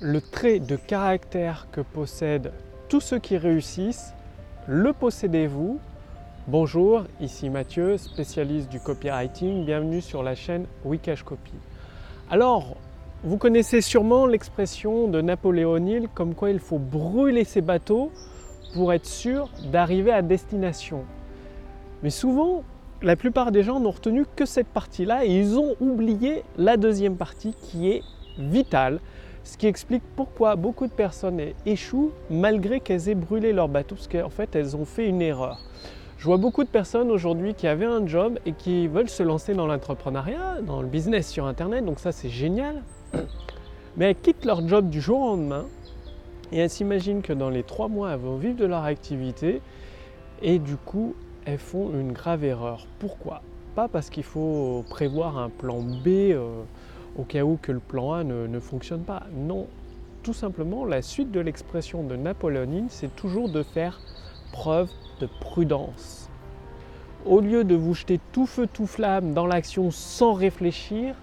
le trait de caractère que possèdent tous ceux qui réussissent, le possédez-vous Bonjour, ici Mathieu, spécialiste du copywriting. Bienvenue sur la chaîne Wikash Copy. Alors, vous connaissez sûrement l'expression de Napoléon Hill comme quoi il faut brûler ses bateaux pour être sûr d'arriver à destination. Mais souvent, la plupart des gens n'ont retenu que cette partie-là et ils ont oublié la deuxième partie qui est vitale, ce qui explique pourquoi beaucoup de personnes échouent malgré qu'elles aient brûlé leur bateau, parce qu'en fait elles ont fait une erreur. Je vois beaucoup de personnes aujourd'hui qui avaient un job et qui veulent se lancer dans l'entrepreneuriat, dans le business sur Internet, donc ça c'est génial. Mais elles quittent leur job du jour au lendemain et elles s'imaginent que dans les trois mois, elles vont vivre de leur activité et du coup, elles font une grave erreur. Pourquoi? Pas parce qu'il faut prévoir un plan B euh, au cas où que le plan A ne, ne fonctionne pas. Non, tout simplement, la suite de l'expression de Napoléon Hill, c'est toujours de faire preuve de prudence. Au lieu de vous jeter tout feu, tout flamme dans l'action sans réfléchir,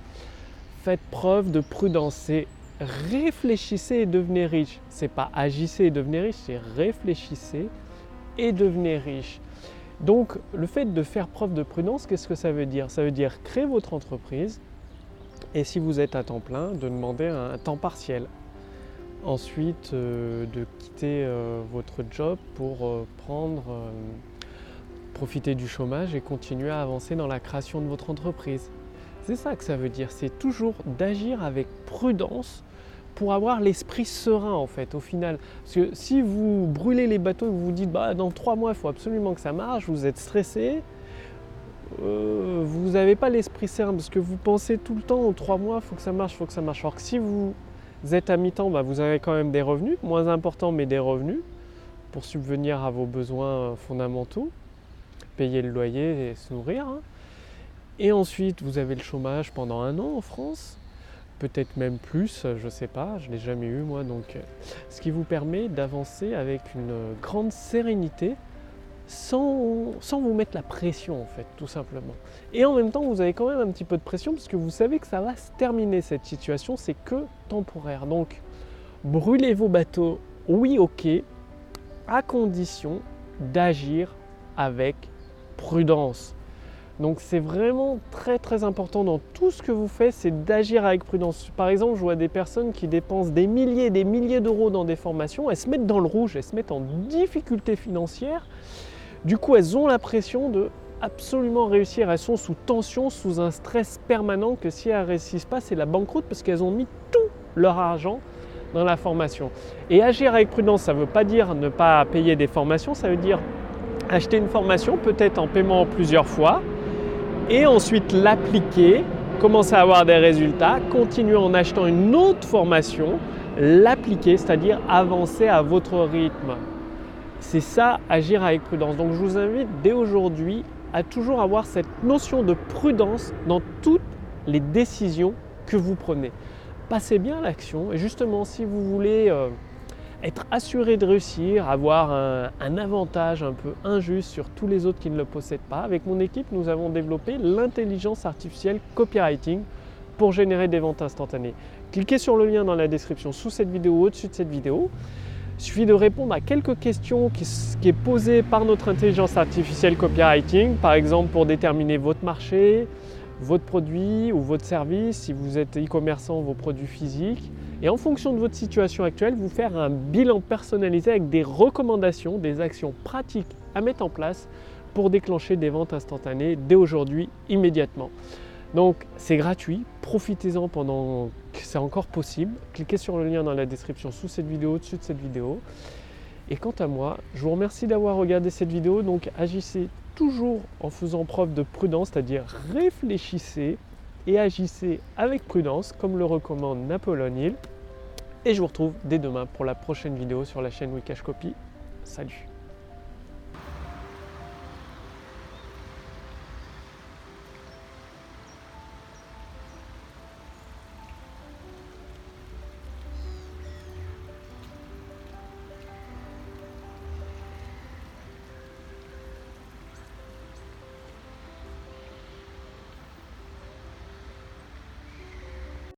faites preuve de prudence. C'est réfléchissez et devenez riche. C'est pas agissez et devenez riche, c'est réfléchissez et devenez riche. Donc le fait de faire preuve de prudence, qu'est-ce que ça veut dire? Ça veut dire créer votre entreprise et si vous êtes à temps plein, de demander un temps partiel ensuite euh, de quitter euh, votre job pour euh, prendre, profiter du chômage et continuer à avancer dans la création de votre entreprise. C'est ça que ça veut dire, c'est toujours d'agir avec prudence pour avoir l'esprit serein en fait au final. Parce que si vous brûlez les bateaux et vous vous dites bah, dans trois mois il faut absolument que ça marche, vous êtes stressé, vous n'avez pas l'esprit serein parce que vous pensez tout le temps en trois mois faut que ça marche, faut que ça marche. Alors que si vous êtes à mi-temps, bah, vous avez quand même des revenus, moins importants mais des revenus pour subvenir à vos besoins fondamentaux, payer le loyer et se nourrir. Hein. Et ensuite, vous avez le chômage pendant un an en France, peut-être même plus, je ne sais pas, je ne l'ai jamais eu moi. Donc, ce qui vous permet d'avancer avec une grande sérénité sans, vous mettre la pression en fait, tout simplement. Et en même temps, vous avez quand même un petit peu de pression parce que vous savez que ça va se terminer cette situation, c'est que temporaire. Donc, brûlez vos bateaux, oui ok, à condition d'agir avec prudence. Donc c'est vraiment très très important dans tout ce que vous faites, c'est d'agir avec prudence. Par exemple, je vois des personnes qui dépensent des milliers et des milliers d'euros dans des formations, elles se mettent dans le rouge, elles se mettent en difficulté financière du coup, elles ont l'impression de absolument réussir. Elles sont sous tension, sous un stress permanent que si elles ne réussissent pas, c'est la banqueroute parce qu'elles ont mis tout leur argent dans la formation. Et agir avec prudence, ça ne veut pas dire ne pas payer des formations, ça veut dire acheter une formation peut-être en paiement plusieurs fois et ensuite l'appliquer, commencer à avoir des résultats, continuer en achetant une autre formation, l'appliquer, c'est-à-dire avancer à votre rythme. C'est ça, agir avec prudence. Donc je vous invite dès aujourd'hui à toujours avoir cette notion de prudence dans toutes les décisions que vous prenez. Passez bien l'action et justement si vous voulez euh, être assuré de réussir, avoir un, un, avantage un peu injuste sur tous les autres qui ne le possèdent pas, avec mon équipe nous avons développé l'intelligence artificielle copywriting pour générer des ventes instantanées. Cliquez sur le lien dans la description sous cette vidéo ou au-dessus de cette vidéo. Il suffit de répondre à quelques questions qui, qui est posées par notre intelligence artificielle copywriting, par exemple pour déterminer votre marché, votre produit ou votre service, si vous êtes e-commerçant, vos produits physiques. Et en fonction de votre situation actuelle, vous faire un bilan personnalisé avec des recommandations, des actions pratiques à mettre en place pour déclencher des ventes instantanées dès aujourd'hui, immédiatement. Donc c'est gratuit, profitez-en pendant c'est encore possible. Cliquez sur le lien dans la description sous cette vidéo, au-dessus de cette vidéo. Et quant à moi, je vous remercie d'avoir regardé cette vidéo. Donc agissez toujours en faisant preuve de prudence, c'est-à-dire réfléchissez et agissez avec prudence, comme le recommande Napoléon Hill. Et je vous retrouve dès demain pour la prochaine vidéo sur la chaîne Wikash Copy. Salut